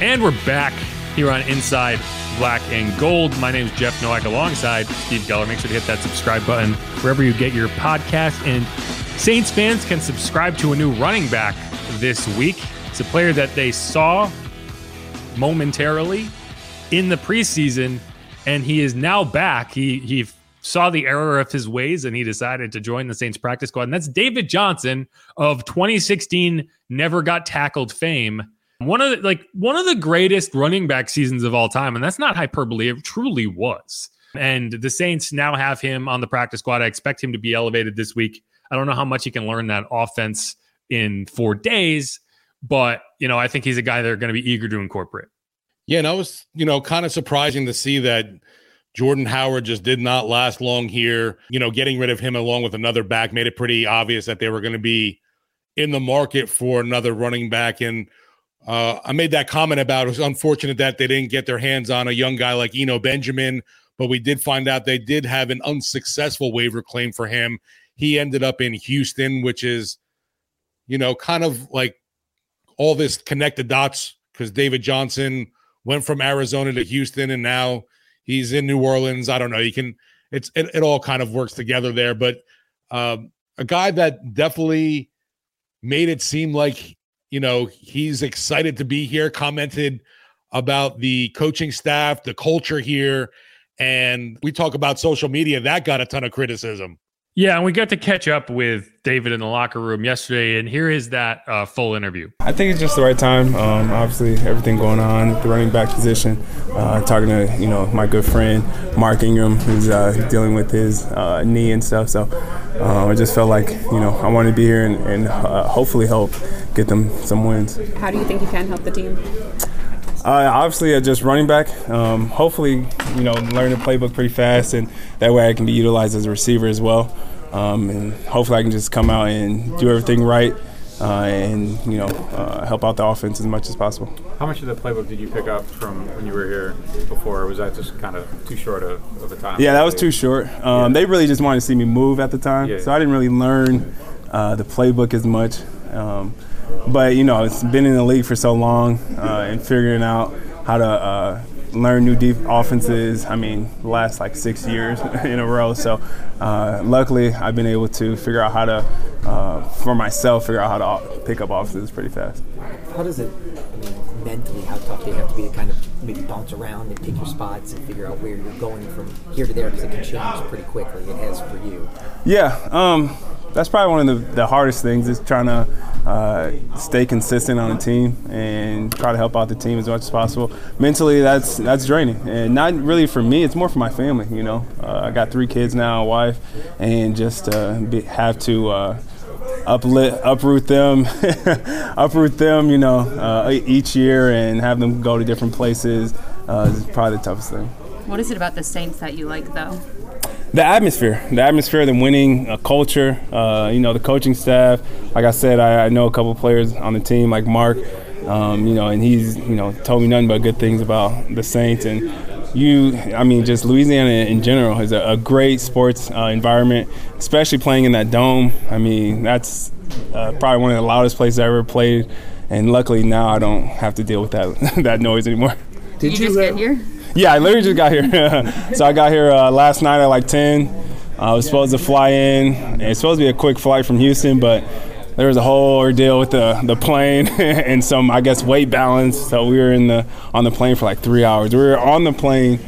And we're back here on Inside Black and Gold. My name is Jeff Nowak alongside Steve Geller. Make sure to hit that subscribe button wherever you get your podcast. And Saints fans can subscribe to a new running back this week. It's a player that they saw momentarily in the preseason, and he is now back. He he saw the error of his ways and he decided to join the Saints practice squad. And that's David Johnson of 2016 never got tackled fame. One of the, like one of the greatest running back seasons of all time, and that's not hyperbole. It truly was. And the Saints now have him on the practice squad. I expect him to be elevated this week. I don't know how much he can learn that offense in four days, but you know, I think he's a guy they're going to be eager to incorporate. Yeah, and I was, you know, kind of surprising to see that Jordan Howard just did not last long here. You know, getting rid of him along with another back made it pretty obvious that they were going to be in the market for another running back. And uh, I made that comment about it was unfortunate that they didn't get their hands on a young guy like Eno Benjamin, but we did find out they did have an unsuccessful waiver claim for him. He ended up in Houston, which is, you know, kind of like all this connected dots because David Johnson went from Arizona to Houston and now he's in New Orleans. I don't know. You can, it's, it, it all kind of works together there, but um, a guy that definitely made it seem like you know, he's excited to be here, commented about the coaching staff, the culture here. And we talk about social media, that got a ton of criticism. Yeah, and we got to catch up with David in the locker room yesterday, and here is that uh, full interview. I think it's just the right time. Um, obviously, everything going on, the running back position. Uh, talking to you know my good friend Mark Ingram, who's uh, dealing with his uh, knee and stuff. So uh, I just felt like you know I wanted to be here and, and uh, hopefully help get them some wins. How do you think you can help the team? Uh, obviously, uh, just running back. Um, hopefully, you know, learn the playbook pretty fast, and that way I can be utilized as a receiver as well. Um, and hopefully, I can just come out and do everything right. Uh, and you know uh, help out the offense as much as possible. How much of the playbook did you pick up from when you were here before? was that just kind of too short of, of a time? Yeah, that was too short. Um, yeah. They really just wanted to see me move at the time, yeah. so I didn't really learn uh, the playbook as much. But you know, it's been in the league for so long uh, and figuring out how to uh, learn new deep offenses. I mean, the last like six years in a row. So, uh, luckily, I've been able to figure out how to, uh, for myself, figure out how to pick up offenses pretty fast. How does it, I mean, mentally, how tough do you have to be to kind of maybe bounce around and pick your spots and figure out where you're going from here to there because it can change pretty quickly. It has for you. Yeah. Um, that's probably one of the, the hardest things is trying to uh, stay consistent on the team and try to help out the team as much as possible. Mentally, that's that's draining, and not really for me. It's more for my family. You know, uh, I got three kids now, a wife, and just uh, be, have to uh, uplit, uproot them, uproot them. You know, uh, each year and have them go to different places uh, is probably the toughest thing. What is it about the Saints that you like, though? The atmosphere, the atmosphere, the winning uh, culture, uh, you know, the coaching staff. Like I said, I, I know a couple players on the team, like Mark, um, you know, and he's, you know, told me nothing but good things about the Saints. And you, I mean, just Louisiana in general is a, a great sports uh, environment, especially playing in that dome. I mean, that's uh, probably one of the loudest places I ever played. And luckily now I don't have to deal with that that noise anymore. Did you, you just get here? Yeah, I literally just got here. so I got here uh, last night at like 10. I was supposed to fly in. It's supposed to be a quick flight from Houston, but there was a whole ordeal with the, the plane and some, I guess, weight balance. So we were in the on the plane for like three hours. We were on the plane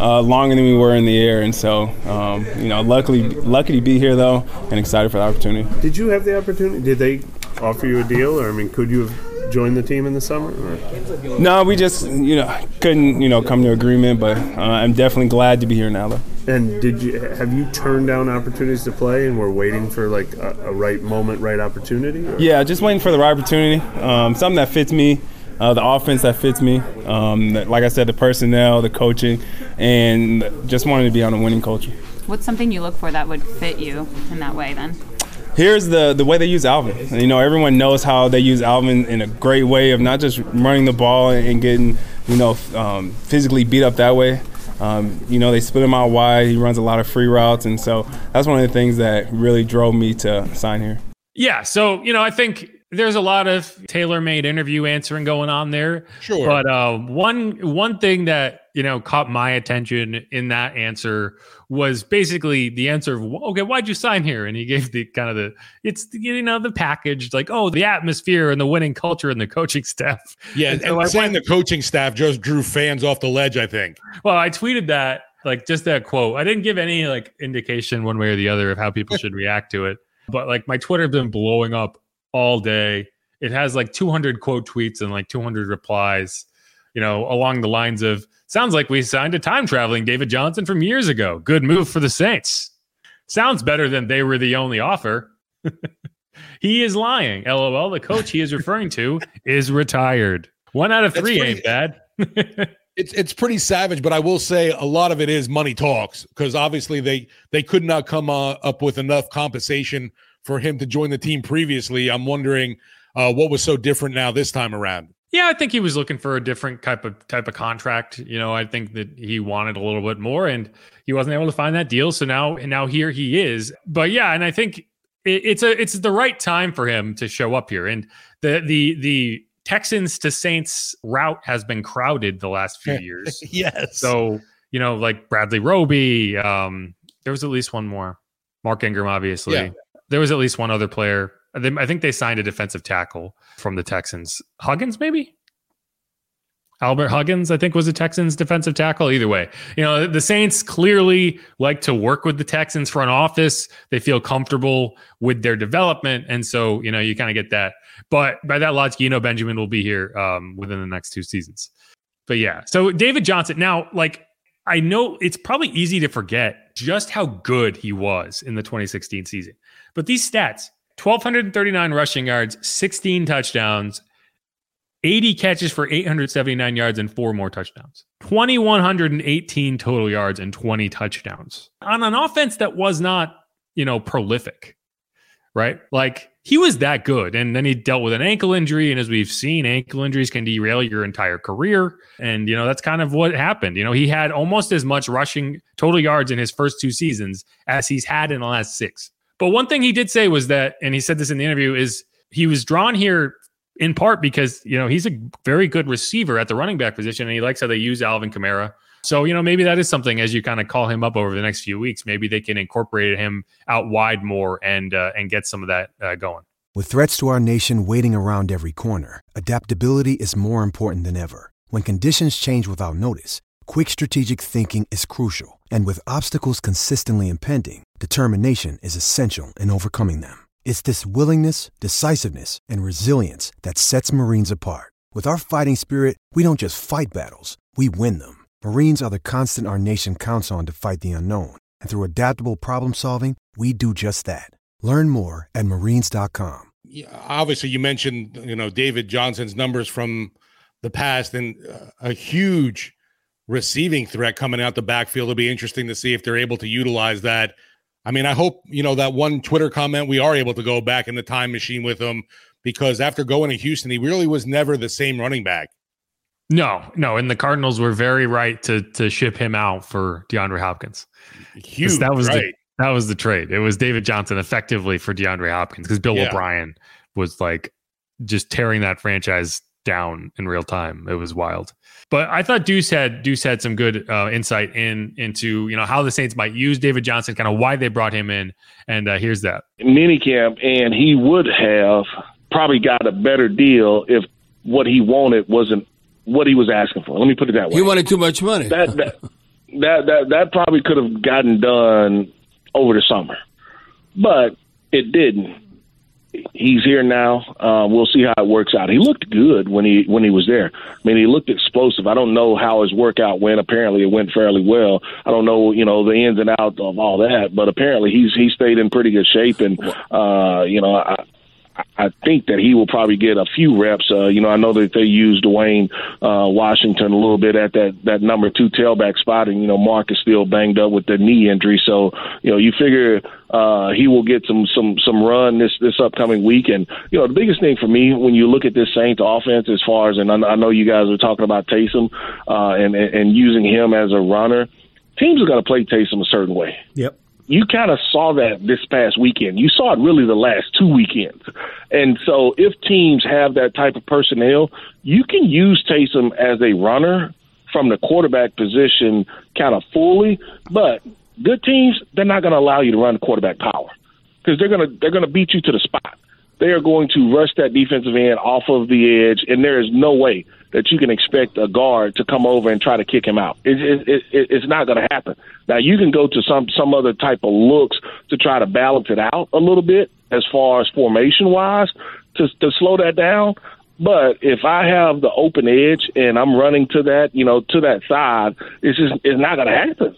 uh, longer than we were in the air, and so um, you know, luckily, lucky to be here though, and excited for the opportunity. Did you have the opportunity? Did they offer you a deal, or I mean, could you have join the team in the summer? Or? No, we just you know couldn't you know come to agreement, but uh, I'm definitely glad to be here now though. And did you have you turned down opportunities to play, and we're waiting for like a, a right moment, right opportunity? Or? Yeah, just waiting for the right opportunity, um, something that fits me. Uh, the offense that fits me, um, like I said, the personnel, the coaching, and just wanting to be on a winning culture. What's something you look for that would fit you in that way then? Here's the the way they use Alvin. You know, everyone knows how they use Alvin in a great way of not just running the ball and getting you know um, physically beat up that way. Um, you know, they split him out wide. He runs a lot of free routes, and so that's one of the things that really drove me to sign here. Yeah, so you know, I think there's a lot of tailor-made interview answering going on there. Sure. But uh, one one thing that you know caught my attention in that answer was basically the answer of okay, why'd you sign here? And he gave the kind of the it's you know the package like oh the atmosphere and the winning culture and the coaching staff. Yeah, and, so saying went, the coaching staff just drew fans off the ledge. I think. Well, I tweeted that like just that quote. I didn't give any like indication one way or the other of how people should react to it. But like my Twitter has been blowing up all day. It has like 200 quote tweets and like 200 replies, you know, along the lines of sounds like we signed a time traveling David Johnson from years ago. Good move for the Saints. Sounds better than they were the only offer. he is lying. LOL. The coach he is referring to is retired. One out of three pretty, ain't bad. it's it's pretty savage, but I will say a lot of it is money talks because obviously they they could not come uh, up with enough compensation for him to join the team previously. I'm wondering uh, what was so different now this time around. Yeah, I think he was looking for a different type of type of contract. You know, I think that he wanted a little bit more, and he wasn't able to find that deal. So now, and now here he is. But yeah, and I think it, it's a it's the right time for him to show up here. And the the the Texans to Saints route has been crowded the last few years. yes. So you know, like Bradley Roby. Um, there was at least one more. Mark Ingram, obviously. Yeah. There was at least one other player. I think they signed a defensive tackle from the Texans. Huggins, maybe? Albert Huggins, I think, was a Texans defensive tackle. Either way, you know, the Saints clearly like to work with the Texans front office. They feel comfortable with their development. And so, you know, you kind of get that. But by that logic, you know, Benjamin will be here um, within the next two seasons. But yeah, so David Johnson, now, like, I know it's probably easy to forget just how good he was in the 2016 season. But these stats 1,239 rushing yards, 16 touchdowns, 80 catches for 879 yards and four more touchdowns. 2,118 total yards and 20 touchdowns on an offense that was not, you know, prolific, right? Like he was that good. And then he dealt with an ankle injury. And as we've seen, ankle injuries can derail your entire career. And, you know, that's kind of what happened. You know, he had almost as much rushing total yards in his first two seasons as he's had in the last six. But one thing he did say was that, and he said this in the interview, is he was drawn here in part because you know he's a very good receiver at the running back position, and he likes how they use Alvin Kamara. So you know maybe that is something as you kind of call him up over the next few weeks. Maybe they can incorporate him out wide more and uh, and get some of that uh, going. With threats to our nation waiting around every corner, adaptability is more important than ever. When conditions change without notice, quick strategic thinking is crucial, and with obstacles consistently impending, determination is essential in overcoming them. It's this willingness, decisiveness, and resilience that sets Marines apart. With our fighting spirit, we don't just fight battles, we win them. Marines are the constant our nation counts on to fight the unknown. And through adaptable problem solving, we do just that. Learn more at marines.com. Yeah, obviously, you mentioned you know David Johnson's numbers from the past and uh, a huge receiving threat coming out the backfield. It'll be interesting to see if they're able to utilize that I mean, I hope, you know, that one Twitter comment, we are able to go back in the time machine with him because after going to Houston, he really was never the same running back. No, no, and the Cardinals were very right to to ship him out for DeAndre Hopkins. Huge, that was right. the that was the trade. It was David Johnson effectively for DeAndre Hopkins because Bill Yeah. O'Brien was like just tearing that franchise down in real time. It was wild. But I thought Deuce had Deuce had some good uh, insight in into you know how the Saints might use David Johnson, kind of why they brought him in, and uh, here's that. minicamp, and he would have probably got a better deal if what he wanted wasn't what he was asking for. Let me put it that way. He wanted too much money. that that that that, that probably could have gotten done over the summer, but it didn't. He's here now. Uh, we'll see how it works out. He looked good when he when he was there. I mean, he looked explosive. I don't know how his workout went. Apparently, it went fairly well. I don't know, you know, the ins and outs of all that, but apparently, he's he stayed in pretty good shape. And uh, you know, I, I think that he will probably get a few reps. Uh, you know, I know that they used Dwayne uh, Washington a little bit at that that number two tailback spot, and you know, Mark is still banged up with the knee injury. So, you know, you figure uh, he will get some some some run this this upcoming week. And you know, the biggest thing for me when you look at this Saints offense, as far as and I, I know you guys are talking about Taysom uh, and and using him as a runner, teams are going to play Taysom a certain way Yep. You kind of saw that this past weekend. You saw it really the last two weekends. And so if teams have that type of personnel, you can use Taysom as a runner from the quarterback position kind of fully, but good teams, they're not going to allow you to run quarterback power because they're going to they're going to beat you to the spot. They are going to rush that defensive end off of the edge, and there is no way that you can expect a guard to come over and try to kick him out. It, it, it, it's not going to happen. Now you can go to some some other type of looks to try to balance it out a little bit as far as formation wise to to slow that down. But if I have the open edge and I'm running to that, you know, to that side, it's just it's not going to happen.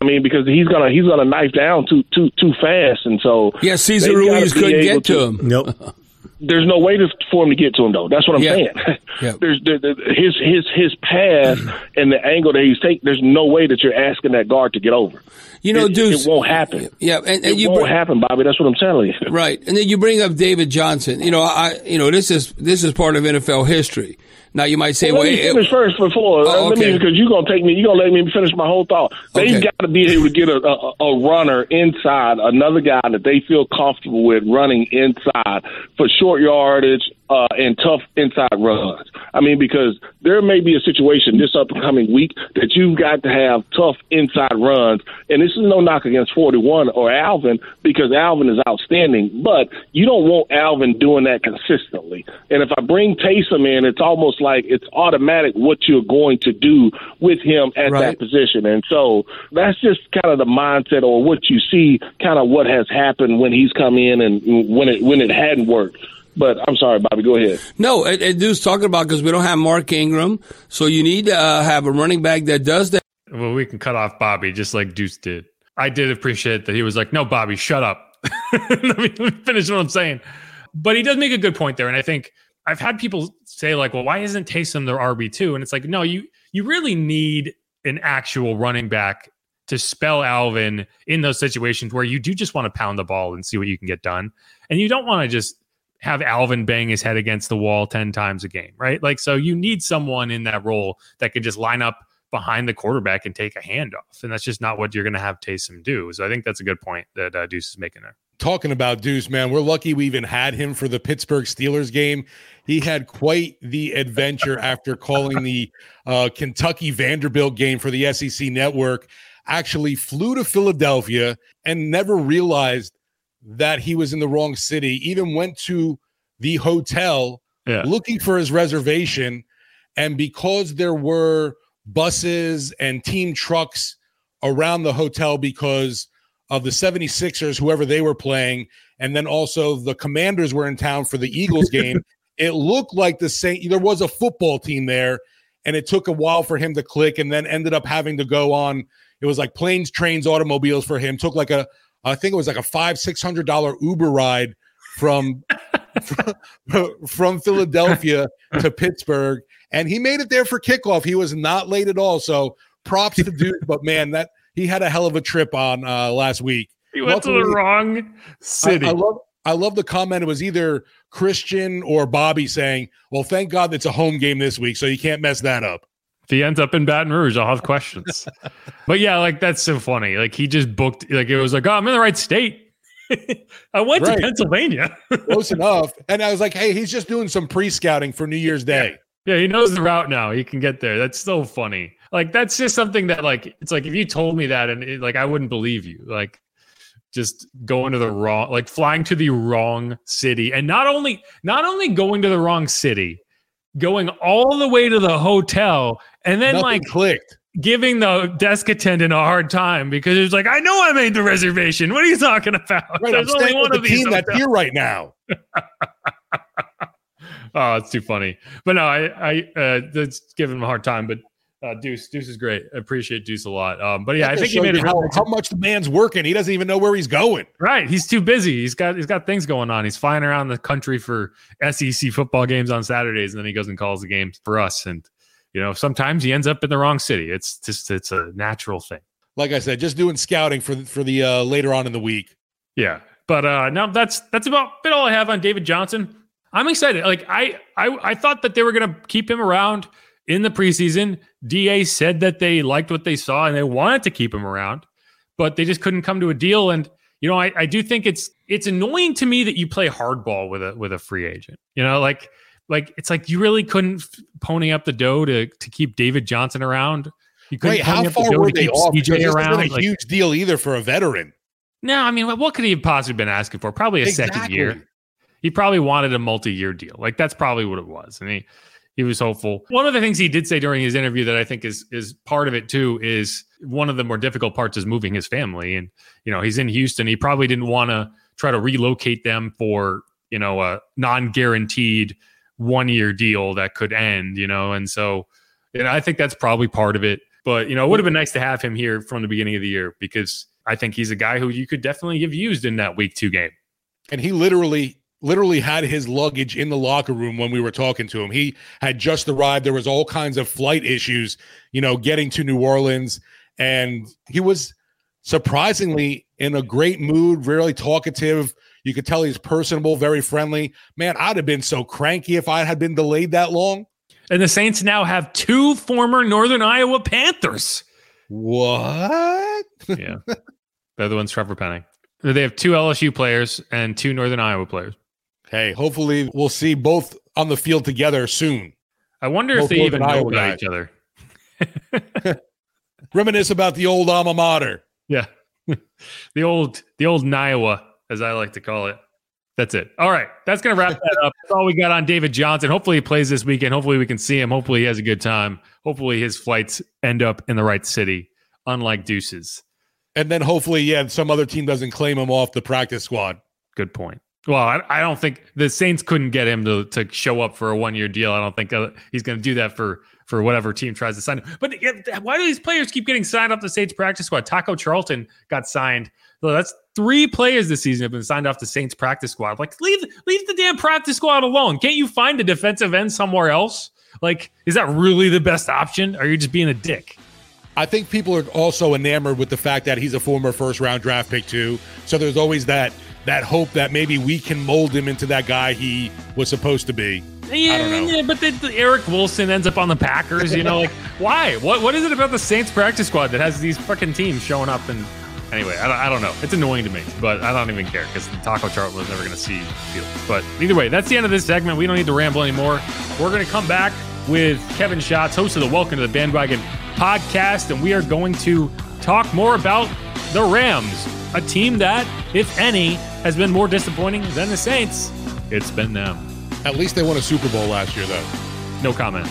I mean, because he's gonna he's gonna knife down too too too fast, and so Yeah, Cesar they've Ruiz couldn't able get to him. Nope. there's no way to, for him to get to him though. That's what I'm Yeah. saying. Yeah. there's there, there- his his his pass mm-hmm. and the angle that he's taking. There's no way that you're asking that guard to get over. You know, it, Deuce- it won't happen. Yeah, and, and it you won't bring- happen, Bobby. That's what I'm telling you. Right, and then you bring up David Johnson. You know, I, you know, this is this is part of NFL history. Now you might say, Well, well, let me it- finish first before. Oh, Let me okay. because you're gonna take me. You're gonna let me finish my whole thought. They've Okay. got to be able to get a, a, a runner inside, another guy that they feel comfortable with running inside for short yardage uh, and tough inside runs. I mean, because there may be a situation this upcoming week that you've got to have tough inside runs, and this is no knock against 41 or Alvin because Alvin is outstanding, but you don't want Alvin doing that consistently. And if I bring Taysom in, it's almost like it's automatic what you're going to do with him at that position. And so that's just kind of the mindset or what you see, kind of what has happened when he's come in and when it when it hadn't worked. But I'm sorry, Bobby. Go ahead. no, and, and Deuce talking about because we don't have Mark Ingram, so you need to uh, have a running back that does that. Well, we can cut off Bobby just like Deuce did. I did appreciate that he was like, "No, Bobby, shut up." let, me, let me finish what I'm saying. But he does make a good point there, and I think I've had people say like, well, why isn't Taysom their RB two? And it's like, no, you you really need an actual running back to spell Alvin in those situations where you do just want to pound the ball and see what you can get done, and you don't want to just have Alvin bang his head against the wall 10 times a game, right? Like, so you need someone in that role that can just line up behind the quarterback and take a handoff. And that's just not what you're going to have Taysom do. So I think that's a good point that uh, Deuce is making there. Talking about Deuce, man, we're lucky we even had him for the Pittsburgh Steelers game. He had quite the adventure after calling the uh, Kentucky Vanderbilt game for the SEC network. Actually, flew to Philadelphia and never realized that he was in the wrong city, even went to the hotel yeah. looking for his reservation. And because there were buses and team trucks around the hotel because of the 76ers, whoever they were playing, and then also the commanders were in town for the Eagles game, it looked like the same there was a football team there, and it took a while for him to click, and then ended up having to go on. It was like planes, trains, automobiles for him. Took like a I think it was like a five six hundred dollar Uber ride from from, from Philadelphia to Pittsburgh, and he made it there for kickoff. He was not late at all. So props to dude, but man, that he had a hell of a trip on uh, last week. He went Luckily, to the wrong city. I, I, love I love the comment. It was either Christian or Bobby saying, "Well, thank God it's a home game this week, so you can't mess that up." If he ends up in Baton Rouge, I'll have questions. but yeah, like that's so funny. Like he just booked. Like it was like, oh, I'm in the right state. I went right. to Pennsylvania. Close enough. And I was like, hey, he's just doing some pre scouting for New Year's Day. Yeah, he knows the route now. He can get there. That's so funny. Like that's just something that like it's like if you told me that and it, like I wouldn't believe you. Like just going to the wrong like flying to the wrong city and not only not only going to the wrong city, going all the way to the hotel and then Nothing like clicked giving the desk attendant a hard time because it's like, I know I made the reservation. What are you talking about? Right, There's I'm only one of the team that's here right now. oh, it's too funny. But no, I, I, uh, that's giving him a hard time. But uh, Deuce, Deuce is great. I appreciate Deuce a lot. Um, but yeah, I think he made it. How, how much the man's working? He doesn't even know where he's going. Right, he's too busy. He's got he's got things going on. He's flying around the country for SEC football games on Saturdays, and then he goes and calls the games for us. And you know, sometimes he ends up in the wrong city. It's just it's a natural thing. Like I said, just doing scouting for for the uh, later on in the week. Yeah, but uh, now that's that's about bit all I have on David Johnson. I'm excited. Like I I I thought that they were gonna keep him around in the preseason. Da said that they liked what they saw and they wanted to keep him around, but they just couldn't come to a deal. And you know, I, I do think it's it's annoying to me that you play hardball with a with a free agent. You know, like like it's like you really couldn't pony up the dough to to keep David Johnson around. You couldn't Wait, how far were they off? CJ around. a like, huge deal either for a veteran. No, I mean, what could he have possibly been asking for? Probably a exactly. second year. He probably wanted a multi-year deal. Like that's probably what it was, and he he was hopeful. One of the things he did say during his interview that I think is is part of it too is one of the more difficult parts is moving his family, and you know he's in Houston. He probably didn't want to try to relocate them for you know a non-guaranteed one year deal that could end, you know, and so know, I think that's probably part of it. But you know, it would have been nice to have him here from the beginning of the year because I think he's a guy who you could definitely have used in that week two game. And he literally literally had his luggage in the locker room when we were talking to him. He had just arrived. There was all kinds of flight issues, you know, getting to New Orleans. And he was surprisingly in a great mood, really talkative, you could tell he's personable, very friendly. Man, I'd have been so cranky if I had been delayed that long. And the Saints now have two former Northern Iowa Panthers. What? yeah. They're the ones Trevor Penning. They have two LSU players and two Northern Iowa players. Hey, hopefully we'll see both on the field together soon. I wonder both if they Northern even know about each other. Reminisce about the old alma mater. Yeah. the old the old Iowa as I like to call it. That's it. All right. That's going to wrap that up. That's all we got on David Johnson. Hopefully he plays this weekend. Hopefully we can see him. Hopefully he has a good time. Hopefully his flights end up in the right city, unlike Deuces. And then hopefully, yeah, some other team doesn't claim him off the practice squad. Good point. Well, I, I don't think the Saints couldn't get him to, to show up for a one year deal. I don't think uh, he's going to do that for for whatever team tries to sign him. But why do these players keep getting signed up the Saints practice squad? Taco Charlton got signed So that's three players this season have been signed off the Saints practice squad. Like, leave leave the damn practice squad alone. Can't you find a defensive end somewhere else? Like, is that really the best option? Or are you just being a dick? I think people are also enamored with the fact that he's a former first round draft pick too. So there's always that that hope that maybe we can mold him into that guy he was supposed to be. Yeah, yeah but the, the Eric Wilson ends up on the Packers. You know, like why? What what is it about the Saints practice squad that has these fucking teams showing up? And anyway, I don't, I don't know. It's annoying to me, but I don't even care because the Taco Charlton was never going to see field. But either way, that's the end of this segment. We don't need to ramble anymore. We're going to come back with Kevin Schatz, host of the Welcome to the Bandwagon podcast, and we are going to talk more about the Rams, a team that, if any, has been more disappointing than the Saints. It's been them. At least they won a Super Bowl last year, though. No comment.